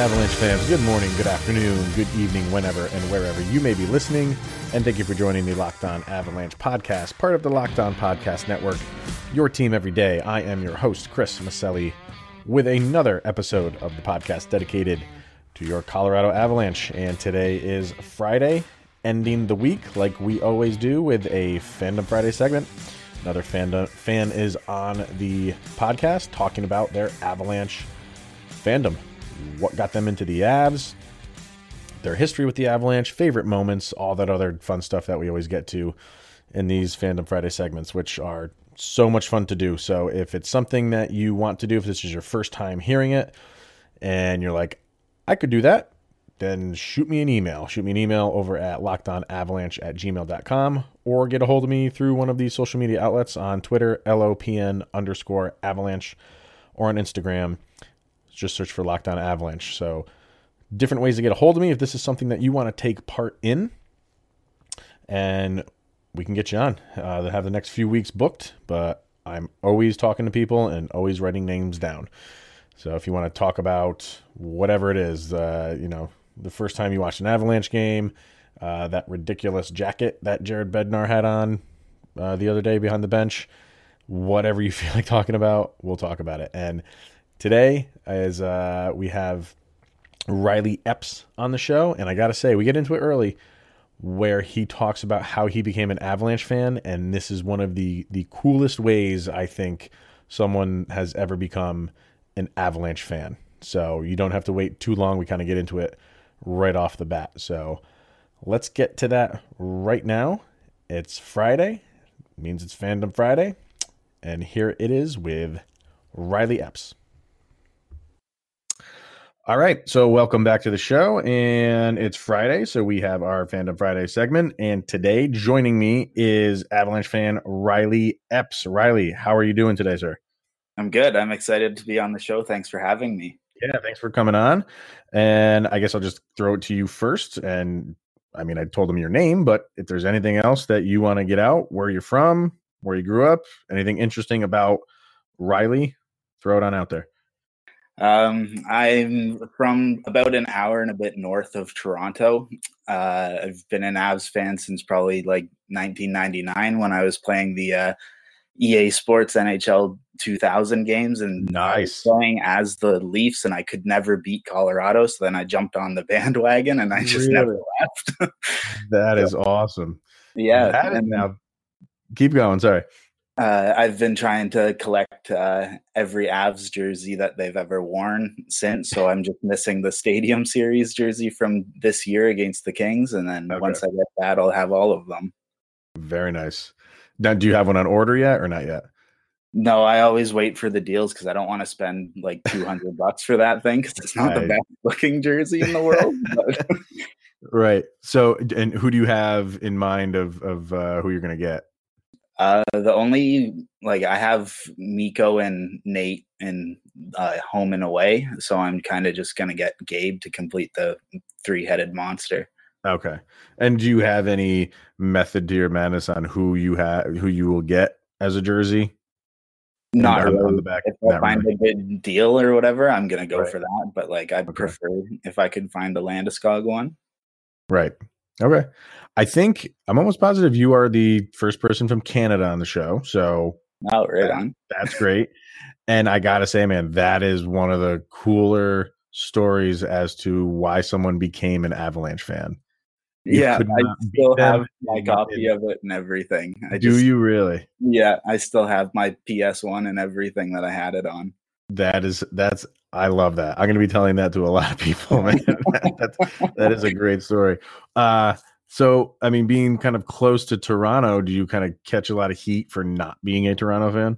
Avalanche fans, good morning, good afternoon, good evening, whenever and wherever you may be listening. And thank you for joining the Locked On Avalanche podcast, part of the Locked On Podcast Network, your team every day. I am your host, Chris Maselli, with another episode of the podcast dedicated to your Colorado Avalanche. And today is Friday, ending the week like we always do with a Fandom Friday segment. Another fan, fan is on the podcast talking about their Avalanche fandom what got them into the Avs, their history with the Avalanche, favorite moments, all that other fun stuff that we always get to in these Fandom Friday segments, which are so much fun to do. So if it's something that you want to do, if this is your first time hearing it and you're like, I could do that, then shoot me an email. Shoot me an email over at lockedonavalanche at gmail.com or get a hold of me through one of these social media outlets on Twitter, LOPN underscore avalanche, or on Instagram just search for Locked On Avalanche. So, different ways to get a hold of me if this is something that you want to take part in. And we can get you on. Uh, they have the next few weeks booked, but I'm always talking to people and always writing names down. So if you want to talk about whatever it is, uh, you know, the first time you watched an Avalanche game, uh, that ridiculous jacket that Jared Bednar had on uh, the other day behind the bench, whatever you feel like talking about, we'll talk about it. And today is uh, we have Riley Epps on the show, and I got to say, we get into it early, where he talks about how he became an Avalanche fan, and this is one of the the coolest ways I think someone has ever become an Avalanche fan. So you don't have to wait too long. We kind of get into it right off the bat. So let's get to that right now. It's Friday, means it's Fandom Friday, and here it is with Riley Epps. All right, so welcome back to the show, and it's Friday, so we have our Fandom Friday segment, and today joining me is Avalanche fan Riley Epps. Riley, how are you doing today, sir? I'm good. I'm excited to be on the show. Thanks for having me. Yeah, thanks for coming on. And I guess I'll just throw it to you first. And I mean, I told them your name, but if there's anything else that you want to get out, where you're from, where you grew up, anything interesting about Riley, throw it on out there. Um, I'm from about an hour and a bit north of Toronto. Uh, I've been an Avs fan since probably like 1999 when I was playing the uh, EA Sports NHL 2000 games and nice playing as the Leafs, and I could never beat Colorado. So then I jumped on the bandwagon, and I just really? never left. that is awesome. Yeah. That now, keep going. Sorry uh, I've been trying to collect uh, every Avs jersey that they've ever worn since. So I'm just missing the Stadium Series jersey from this year against the Kings, and then okay. once I get that, I'll have all of them. Very nice. Now, do you have one on order yet, or not yet? No, I always wait for the deals because I don't want to spend like 200 bucks for that thing because it's not the best looking jersey in the world. right. So, and who do you have in mind of of uh, who you're going to get? Uh, the only like I have Mikko and Nate in uh, home and away, so I'm kind of just gonna get Gabe to complete the three-headed monster. Okay. And do you have any method to your madness on who you have, who you will get as a jersey? Not really. on the back. If I find really. a good deal or whatever, I'm gonna go right. for that. But like, I'd okay. prefer if I could find a Landeskog one. Right. Okay. I think I'm almost positive you are the first person from Canada on the show. So oh, right on. That's great. and I gotta say, man, that is one of the cooler stories as to why someone became an Avalanche fan. You yeah, I still have my copy of it and everything. I do just, you really? Yeah, I still have my PS1 and everything that I had it on. That is that's I love that. I'm going to be telling that to a lot of people, man. that's, that is a great story. Uh, so, I mean, being kind of close to Toronto, do you kind of catch a lot of heat for not being a Toronto fan?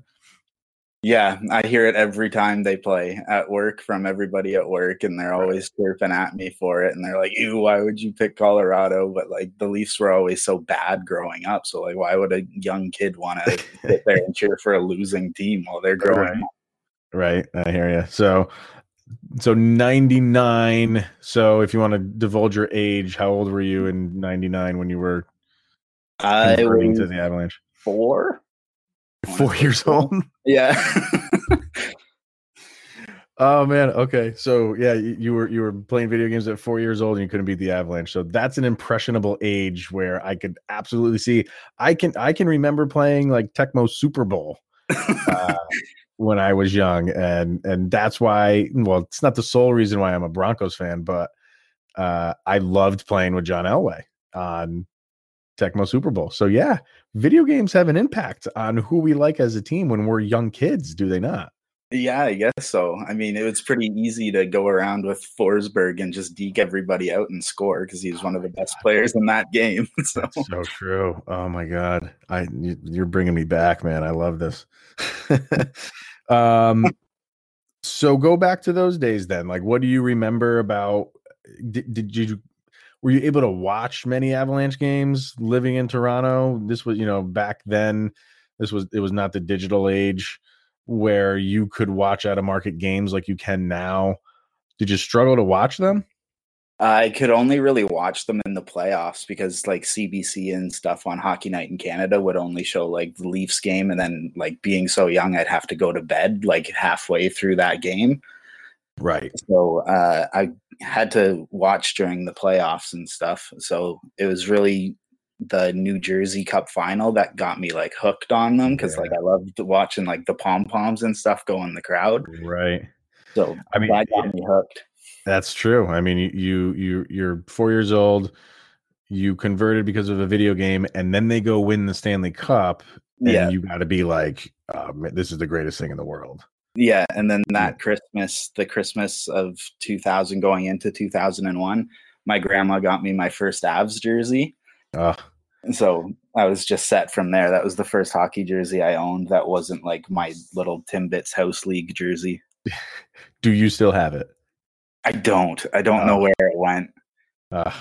Yeah, I hear it every time they play at work from everybody at work, and they're always chirping at me for it. And they're like, "Ew, why would you pick Colorado?" But like the Leafs were always so bad growing up, so like, why would a young kid want to sit there and cheer for a losing team while they're growing right. up? Right. I hear you. So, so 99. So if you want to divulge your age, how old were you in 99 when you were I was to the Avalanche? Four. Four years old? Yeah. Oh man, okay. So yeah, you, you, were you were playing video games at four years old and you couldn't beat the Avalanche. So that's an impressionable age where I could absolutely see. I can I can remember playing like Tecmo Super Bowl uh, when I was young, and and that's why. Well, it's not the sole reason why I'm a Broncos fan, but uh, I loved playing with John Elway on Tecmo Super Bowl. So yeah, video games have an impact on who we like as a team when we're young kids, do they not? Yeah, I guess so. I mean, it was pretty easy to go around with Forsberg and just deke everybody out and score because he was one of the best players in that game. so. So true. Oh my god, I you're bringing me back, man. I love this. um, so go back to those days then. Like, what do you remember about? Did, did you were you able to watch many Avalanche games living in Toronto? This was, you know, back then. This was it was not the digital age where you could watch out of market games like you can now. Did you struggle to watch them? I could only really watch them in the playoffs because like CBC and stuff on Hockey Night in Canada would only show like the Leafs game and then like being so young I'd have to go to bed like halfway through that game. Right. So uh, I had to watch during the playoffs and stuff. So it was really the New Jersey Cup final that got me like hooked on them because yeah. like I loved watching like the pom poms and stuff go in the crowd. Right. So I mean, that got me hooked. That's true. I mean, you you you're four years old. You converted because of a video game, and then they go win the Stanley Cup, and yeah. you got to be like, oh, "This is the greatest thing in the world." Yeah, and then that. Christmas, the Christmas of 2000 going into 2001, my grandma got me my first Avs jersey. Uh, so I was just set from there. That was the first hockey jersey I owned that wasn't like my little Timbits House League jersey. Do you still have it? I don't. I don't uh, know where it went. Uh,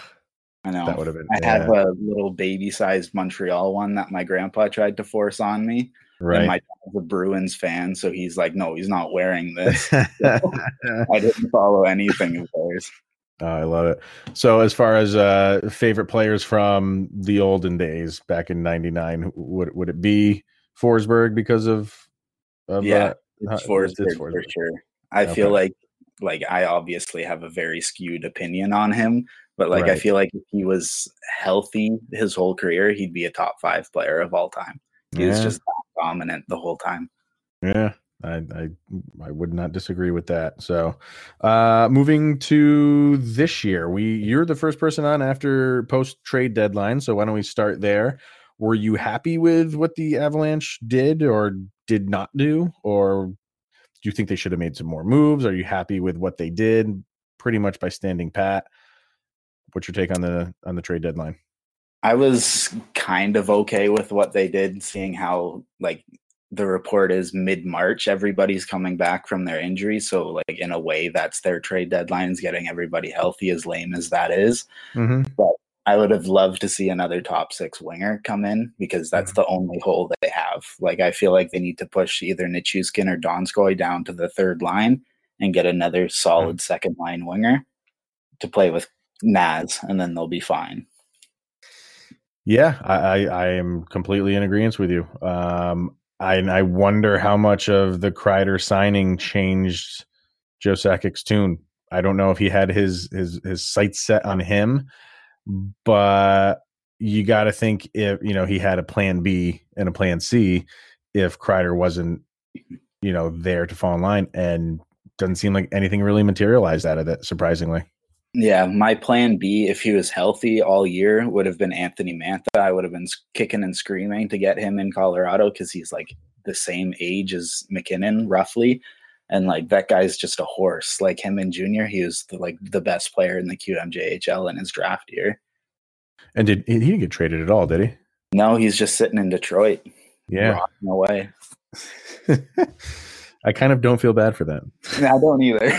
I know. That would have been. I yeah. have a little baby sized Montreal one that my grandpa tried to force on me. Right. And my dad's a Bruins fan, so he's like, no, he's not wearing this. I didn't follow anything of theirs. Oh, I love it. So, as far as uh, favorite players from the olden days back in '99, would would it be Forsberg because of? of yeah, uh, it's, Forsberg, it's Forsberg for sure. I okay. feel like like I obviously have a very skewed opinion on him, but like right. I feel like if he was healthy his whole career, he'd be a top five player of all time. He yeah. was just dominant the whole time. Yeah, I, I I would not disagree with that. So, uh, moving to this year, we you're the first person on after post trade deadline. So why don't we start there? Were you happy with what the Avalanche did or did not do, or do you think they should have made some more moves? Are you happy with what they did, pretty much by standing pat? What's your take on the on the trade deadline? I was kind of okay with what they did, seeing how like the report is mid March. Everybody's coming back from their injuries. So, like, in a way, that's their trade deadlines, getting everybody healthy, as lame as that is. Mm-hmm. But I would have loved to see another top six winger come in because that's mm-hmm. the only hole they have. Like, I feel like they need to push either Nichushkin or Donskoy down to the third line and get another solid mm-hmm. second line winger to play with Naz, and then they'll be fine. Yeah, I, I, I am completely in agreement with you. Um, I, I wonder how much of the Kreider signing changed Joe Sakic's tune. I don't know if he had his his his sights set on him, but you got to think if you know he had a plan B and a plan C if Kreider wasn't you know there to fall in line, and doesn't seem like anything really materialized out of it. Surprisingly. Yeah, my plan B, if he was healthy all year, would have been Anthony Mantha. I would have been kicking and screaming to get him in Colorado because he's like the same age as MacKinnon, roughly. And like that guy's just a horse. Like him in junior, he was the, like the best player in the QMJHL in his draft year. And did he didn't get traded at all? Did he? No, he's just sitting in Detroit. Yeah, no way. I kind of don't feel bad for them. I don't either.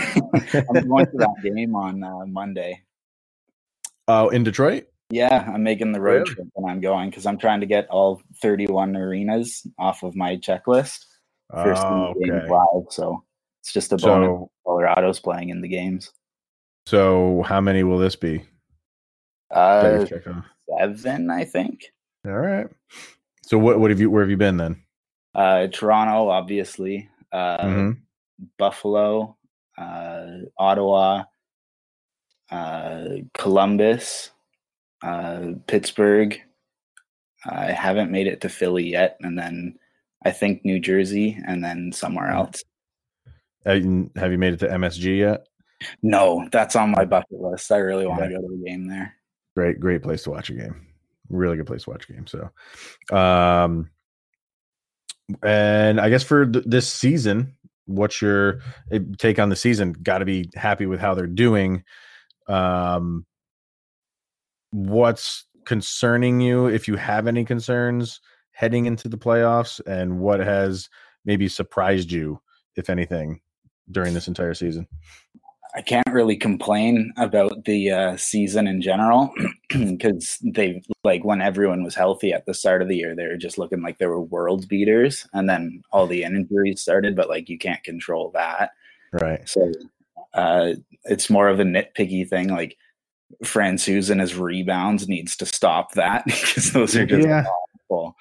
I'm going to that game on uh, Monday. Oh, in Detroit? Yeah, I'm making the road really? trip and I'm going because I'm trying to get all 31 arenas off of my checklist. First oh, okay. live, so it's just a bonus. So, Colorado's playing in the games. So, how many will this be? Uh, seven, I think. All right. So, what what have you? Where have you been then? Uh, Toronto, obviously uh, mm-hmm. Buffalo, uh, Ottawa, uh, Columbus, uh, Pittsburgh. I haven't made it to Philly yet, and then I think New Jersey, and then somewhere else. have you made it to MSG yet? No, that's on my bucket list. I really want to go to the game there. Great, great place to watch a game. Really good place to watch a game. So, um, and I guess for th- this season, what's your eh, take on the season? Got to be happy with how they're doing. Um, what's concerning you, if you have any concerns heading into the playoffs, and what has maybe surprised you, if anything, during this entire season? I can't really complain about the uh, season in general because they like when everyone was healthy at the start of the year, they were just looking like they were world beaters, and then all the injuries started. But like you can't control that, right? So uh, it's more of a nitpicky thing. Like Francouz and his rebounds needs to stop that because those are just yeah. awful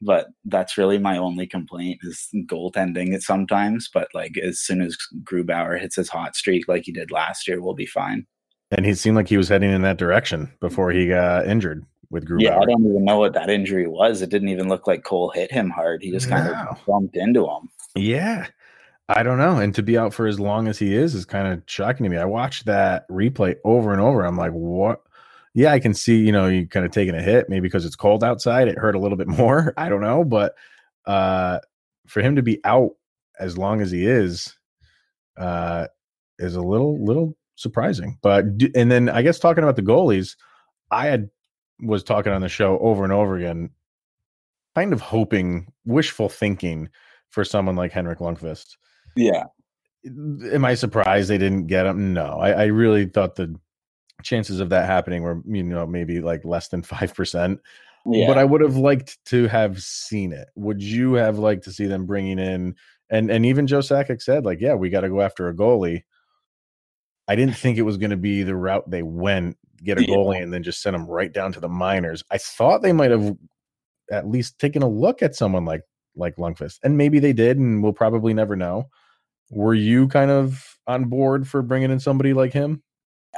but that's really my only complaint is goaltending it sometimes. But like as soon as Grubauer hits his hot streak like he did last year, we'll be fine. And he seemed like he was heading in that direction before he got injured with Grubauer. Yeah, I don't even know what that injury was. It didn't even look like Cole hit him hard. He just kind of bumped into him. Yeah. I don't know. And to be out for as long as he is is kind of shocking to me. I watched that replay over and over. I'm like, what? Yeah, I can see, you know, you kind of taking a hit, maybe because it's cold outside, it hurt a little bit more. I don't know, but uh for him to be out as long as he is uh is a little little surprising. But and then I guess talking about the goalies, I had was talking on the show over and over again, kind of hoping, wishful thinking for someone like Henrik Lundqvist. Yeah. Am I surprised they didn't get him? No, I, I really thought the chances of that happening were you know maybe like less than 5% yeah. but i would have liked to have seen it would you have liked to see them bringing in and and even joe sakic said like yeah we got to go after a goalie i didn't think it was going to be the route they went get a goalie yeah. and then just send them right down to the minors i thought they might have at least taken a look at someone like like Lundqvist. and maybe they did and we'll probably never know were you kind of on board for bringing in somebody like him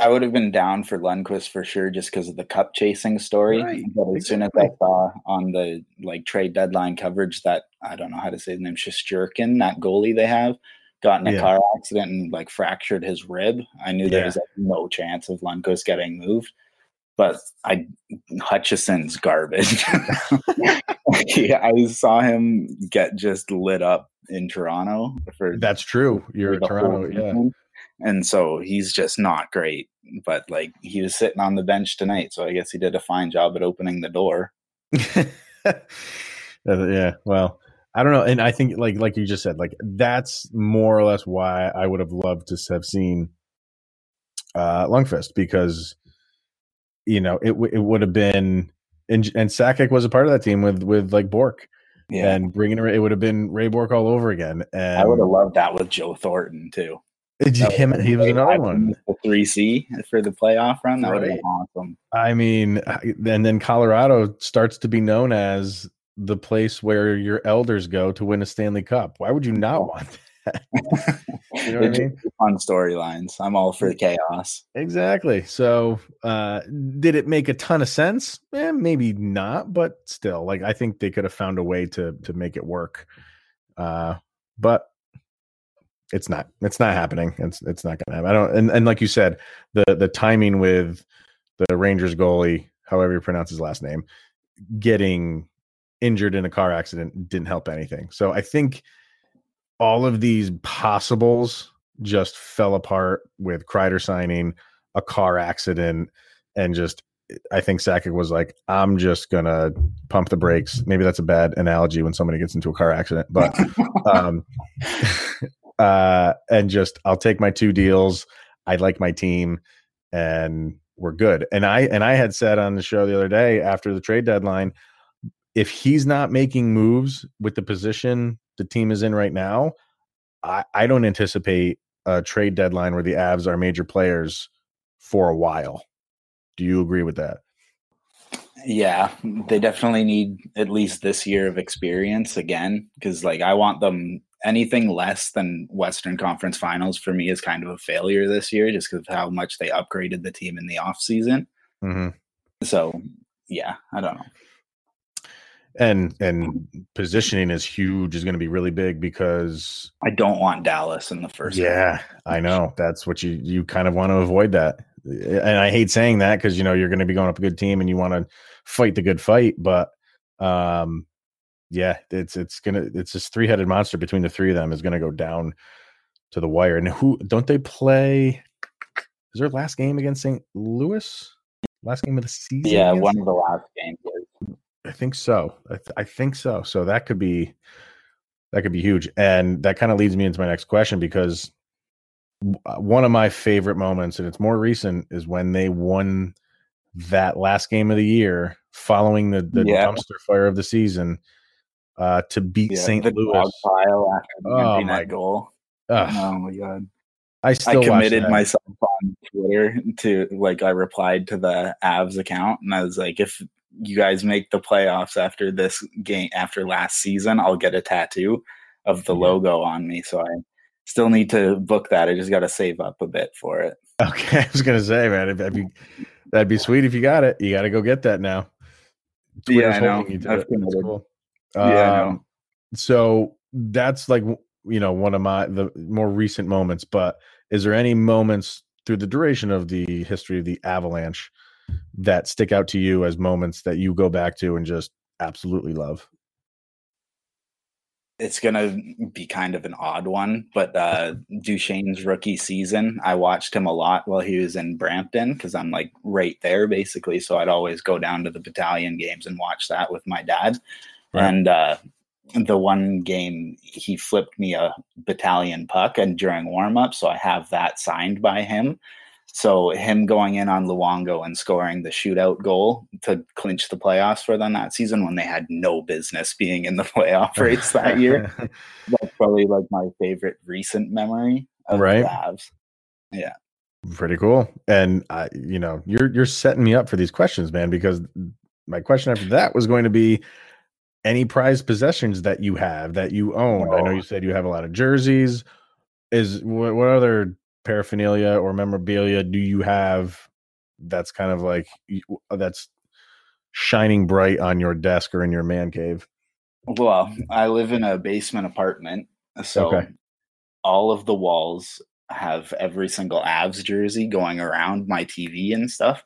I would have been down for Lundqvist for sure, just because of the cup chasing story. Right. But as soon as I saw on the like trade deadline coverage that I don't know how to say the name, Shesterkin, that goalie they have, got in a yeah. car accident and like fractured his rib, I knew yeah. there was like, no chance of Lundqvist getting moved. But I Hutchinson's garbage. yeah, I saw him get just lit up in Toronto for that's true. You're in Toronto, yeah and so he's just not great. But like he was sitting on the bench tonight, so I guess he did a fine job at opening the door. yeah, well, I don't know, and I think like like you just said, like that's more or less why I would have loved to have seen uh Lundqvist because you know it it would have been and and Sakic was a part of that team with with like Bourque. Yeah. And bringing it, it would have been Ray Bourque all over again. And I would have loved that with Joe Thornton too. Him, he was another one. Three C for the playoff run. That right. would be awesome. I mean, and then Colorado starts to be known as the place where your elders go to win a Stanley Cup. Why would you not want that? you know what I mean? Fun storylines. I'm all for the chaos. Exactly. So, uh, did it make a ton of sense? Eh, maybe not, but still, like I think they could have found a way to to make it work. Uh, but it's not it's not happening. It's it's not gonna happen. I don't and, and like you said the the timing with the rangers goalie however you pronounce his last name getting injured in a car accident didn't help anything. So i think all of these possibles just fell apart with Kreider signing a car accident and just I think Sakic was like, I'm just gonna pump the brakes. Maybe that's a bad analogy when somebody gets into a car accident, but um, uh, and just I'll take my two deals. I like my team, and we're good. And I and I had said on the show the other day after the trade deadline, if he's not making moves with the position the team is in right now, I, I don't anticipate a trade deadline where the Avs are major players for a while. Do you agree with that? Yeah, they definitely need at least this year of experience again because, like, I want them anything less than Western Conference Finals for me is kind of a failure this year, just because of how much they upgraded the team in the off season. Mm-hmm. So yeah, I don't know. And and positioning is huge is going to be really big because I don't want Dallas in the first. Yeah, round. I know that's what you you kind of want to avoid that, and I hate saying that because you know you're going to be going up a good team and you want to fight the good fight, but um, yeah, it's it's gonna it's this three headed monster between the three of them is going to go down to the wire. And who don't they play? Is their last game against St. Louis? Last game of the season? Yeah, one of the last games. I think so. I, th- I think so. So that could be that could be huge, and that kind of leads me into my next question because uh, one of my favorite moments, and it's more recent, is when they won that last game of the year following the, the yeah. dumpster fire of the season uh, to beat yeah, St. Louis. Pile after oh my goal. Ugh. Oh my god. I still I committed myself on Twitter to like I replied to the Avs account and I was like, if you guys make the playoffs after this game after last season, I'll get a tattoo of the yeah. logo on me. So I still need to book that. I just got to save up a bit for it. Okay, I was gonna say, man, that'd be that'd be sweet if you got it. You got to go get that now. Twitter's yeah, I know. I've cool. Yeah, um, so that's like you know one of my the more recent moments. But is there any moments through the duration of the history of the Avalanche that stick out to you as moments that you go back to and just absolutely love? It's gonna be kind of an odd one, but uh Duchene's rookie season, I watched him a lot while he was in Brampton because I'm like right there basically. So I'd always go down to the battalion games and watch that with my dad. Right. And uh the one game he flipped me a battalion puck and during warm up, so I have that signed by him. So him going in on Luongo and scoring the shootout goal to clinch the playoffs for them that season when they had no business being in the playoff race that year. That's probably like my favorite recent memory of right. the Avs. Yeah. Pretty cool. And uh, you know, you're you're setting me up for these questions, man, because my question after that was going to be any prized possessions that you have that you own. Oh. I know oh. you said you have a lot of jerseys. Is what, what other paraphernalia or memorabilia do you have that's kind of like that's shining bright on your desk or in your man cave? Well, I live in a basement apartment, so okay. all of the walls have every single Avs jersey going around my TV and stuff.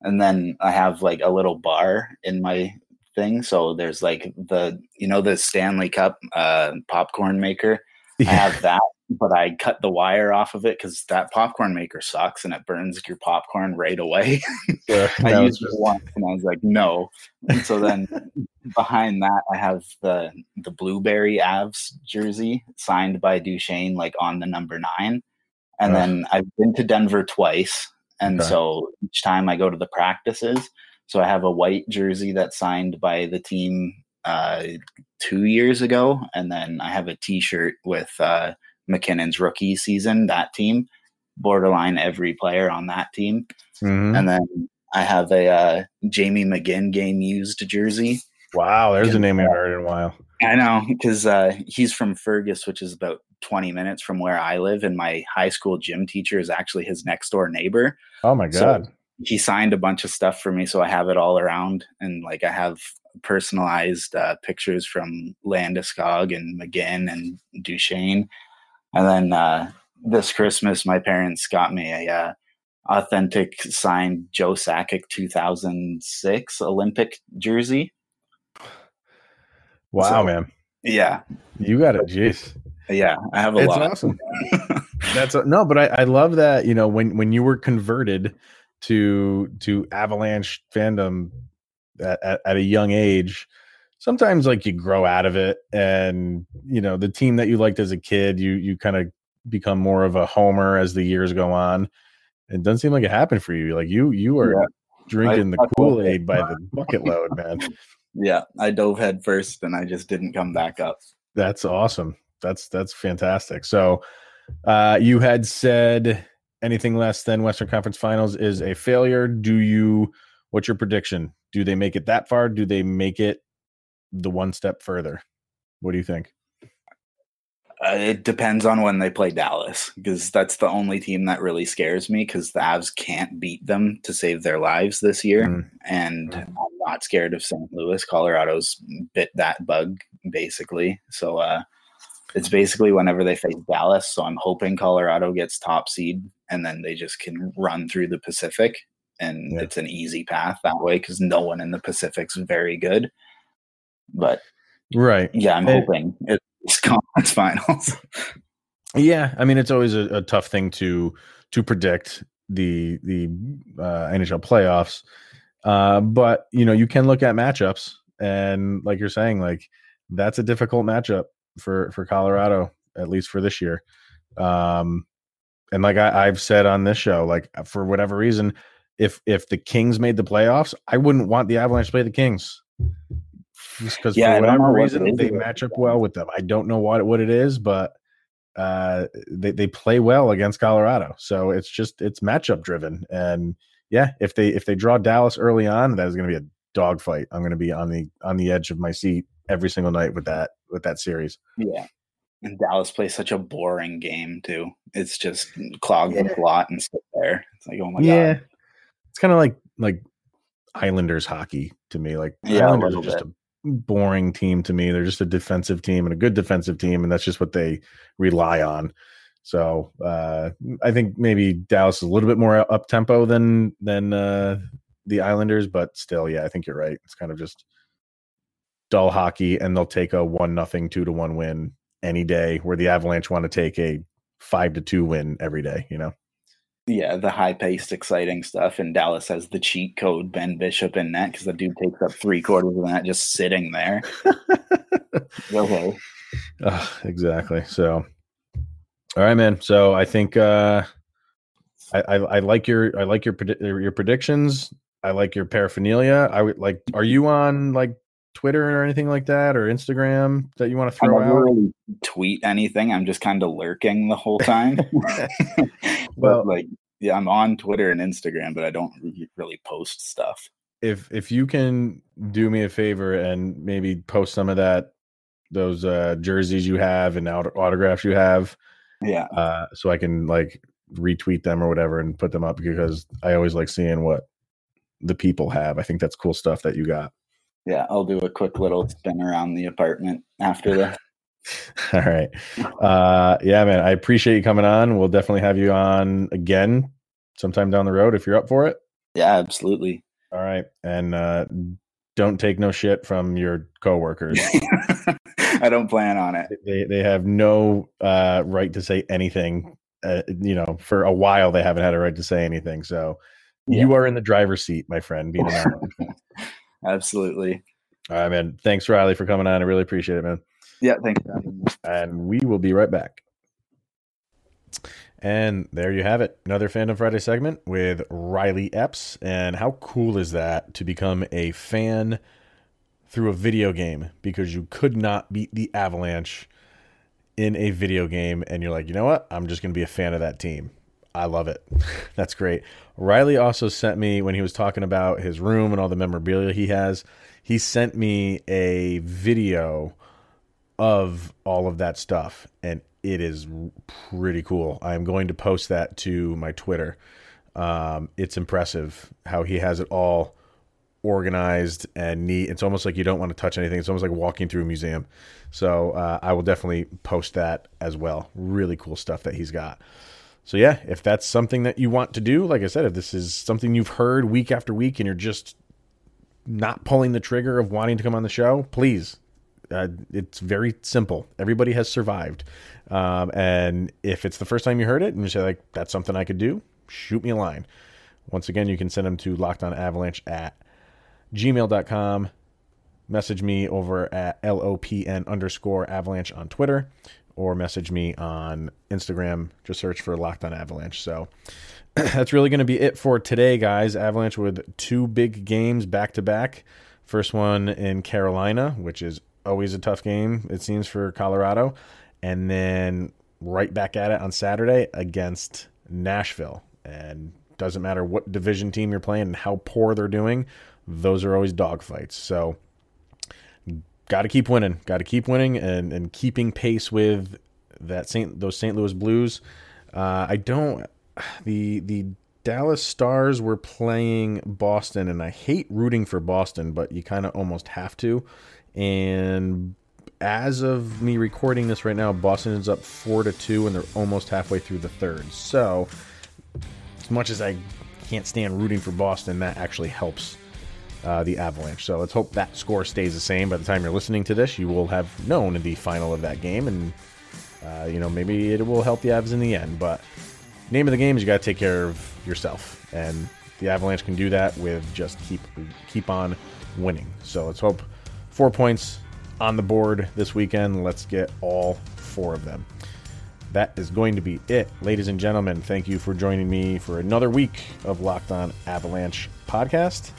And then I have like a little bar in my thing. So there's like the you know the Stanley Cup uh, popcorn maker. Yeah. I have that, but I cut the wire off of it because that popcorn maker sucks and it burns your popcorn right away. I used just... it once and I was like, no. And so then behind that, I have the the blueberry Avs jersey signed by Duchene, like on the number nine. And then I've been to Denver twice. And okay. so each time I go to the practices, so I have a white jersey that's signed by the team uh, two years ago, and then I have a T-shirt with uh, MacKinnon's rookie season. That team, borderline every player on that team, mm-hmm. and then I have a uh, Jamie McGinn game used jersey. Wow, there's a name I've heard in a while. I know because uh, he's from Fergus, which is about 20 minutes from where I live, and my high school gym teacher is actually his next door neighbor. Oh my god! So he signed a bunch of stuff for me, so I have it all around, and like I have personalized uh, pictures from Landeskog and McGinn and Duchene, and then uh, this Christmas my parents got me a uh, authentic signed Joe Sakic 2006 Olympic jersey. Wow, so, man! Yeah, you got it. Jeez. Yeah, I have a it's lot. awesome. That's a, no, but I, I love that you know when when you were converted to to Avalanche fandom at, at, at, a young age, sometimes like you grow out of it, and you know the team that you liked as a kid, you you kind of become more of a homer as the years go on. It doesn't seem like it happened for you. Like you you are yeah. drinking I, the Kool Aid by the bucket load, man. Yeah, I dove head first, and I just didn't come back up. That's awesome. That's that's fantastic. So, uh, you had said anything less than Western Conference Finals is a failure. Do you? What's your prediction? Do they make it that far? Do they make it the one step further? What do you think? Uh, it depends on when they play Dallas because that's the only team that really scares me because the Avs can't beat them to save their lives this year. Mm. And Mm. I'm not scared of St. Louis. Colorado's bit that bug basically. So uh, it's basically whenever they face Dallas. So I'm hoping Colorado gets top seed and then they just can run through the Pacific. And Yeah. it's an easy path that way because no one in the Pacific's very good. But Right. yeah, I'm hoping it's conference finals. Yeah, I mean it's always a, a tough thing to to predict the the uh, NHL playoffs, uh, but you know you can look at matchups and like you're saying, like that's a difficult matchup for for Colorado at least for this year. Um, and like I, I've said on this show, like for whatever reason, if if the Kings made the playoffs, I wouldn't want the Avalanche to play the Kings. Just because Yeah, for whatever reason they match up well with them. I don't know what what it is, but uh they, they play well against Colorado. So it's just it's matchup driven. And yeah, if they if they draw Dallas early on, that is gonna be a dogfight. I'm gonna be on the on the edge of my seat every single night with that with that series. Yeah. And Dallas plays such a boring game too. It's just clog the plot and sit there. It's like, oh my yeah. god. It's kind of like like Islanders hockey to me. Like Yeah, a Islanders are just bit. a boring team to me. They're just a defensive team and a good defensive team, and that's just what they rely on. So uh, I think maybe Dallas is a little bit more up tempo than than uh, the Islanders, but still, yeah, I think you're right. It's kind of just dull hockey, and they'll take a one nothing, two to one win any day. Where the Avalanche want to take a five to two win every day. You know. Yeah, the high paced, exciting stuff. And Dallas has the cheat code Ben Bishop in net because the dude takes up three quarters of that just sitting there. okay. Ugh, exactly. So, all right, man. So I think uh, I, I I like your I like your your predictions. I like your paraphernalia. I would like. Are you on like Twitter or anything like that, or Instagram that you want to throw out? I never out? really tweet anything. I'm just kind of lurking the whole time. Well- but like, yeah, I'm on Twitter and Instagram, but I don't really post stuff. If if you can do me a favor and maybe post some of that those uh jerseys you have and aut- autographs you have Yeah. uh so I can like retweet them or whatever and put them up because I always like seeing what the people have. I think that's cool stuff that you got. Yeah. I'll do a quick little spin around the apartment after this. All right. Uh yeah, man. I appreciate you coming on. We'll definitely have you on again sometime down the road if you're up for it. Yeah, absolutely. All right. And uh don't take no shit from your coworkers. I don't plan on it. they they have no uh right to say anything. Uh, you know, for a while they haven't had a right to say anything. So you are in the driver's seat, my friend, being an. Absolutely. All right, man. Thanks, Riley, for coming on. I really appreciate it, man. Yeah, thanks and we will be right back. And there you have it. Another Fandom Friday segment with Riley Epps. And how cool is that to become a fan through a video game because you could not beat the Avalanche in a video game. And you're like, you know what? I'm just going to be a fan of that team. I love it. That's great. Riley also sent me, when he was talking about his room and all the memorabilia he has, he sent me a video of all of that stuff and it is pretty cool. I'm going to post that to my twitter. Um, it's impressive how he has it all organized and neat. It's almost like you don't want to touch anything. It's almost like walking through a museum. So uh, i will definitely post that as well. Really cool stuff that he's got so yeah if that's something that you want to do like i said if this is something you've heard week after week and you're just not pulling the trigger of wanting to come on the show please uh, it's very simple. Everybody has survived. Um, and if it's the first time you heard it and you say, like, that's something I could do, shoot me a line. Once again, you can send them to lockedonavalanche at gmail.com. Message me over at LOPN underscore avalanche on Twitter or message me on Instagram. Just search for Locked on Avalanche. So that's really going to be it for today, guys. Avalanche with two big games back to back. First one in Carolina, which is always a tough game, it seems, for Colorado. And then right back at it on Saturday against Nashville. And doesn't matter what division team you're playing and how poor they're doing, those are always dogfights. So got to keep winning. Got to keep winning and, and keeping pace with that Saint those St. Louis Blues. Uh, I don't the the Dallas Stars were playing Boston, and I hate rooting for Boston, but you kind of almost have to. And as of me recording this right now, Boston is up four to two, and they're almost halfway through the third. So, as much as I can't stand rooting for Boston, that actually helps uh, the Avalanche. So let's hope that score stays the same. By the time you're listening to this, you will have known the final of that game, and uh, you know maybe it will help the Avs in the end. But name of the game is you got to take care of yourself, and the Avalanche can do that with just keep keep on winning. So let's hope four points on the board this weekend. Let's get all four of them. That is going to be it, ladies and gentlemen. Thank you for joining me for another week of Locked On Avalanche podcast.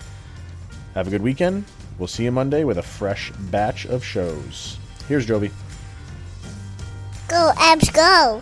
Have a good weekend. We'll see you Monday with a fresh batch of shows. Here's Joby. Go, Avs, go!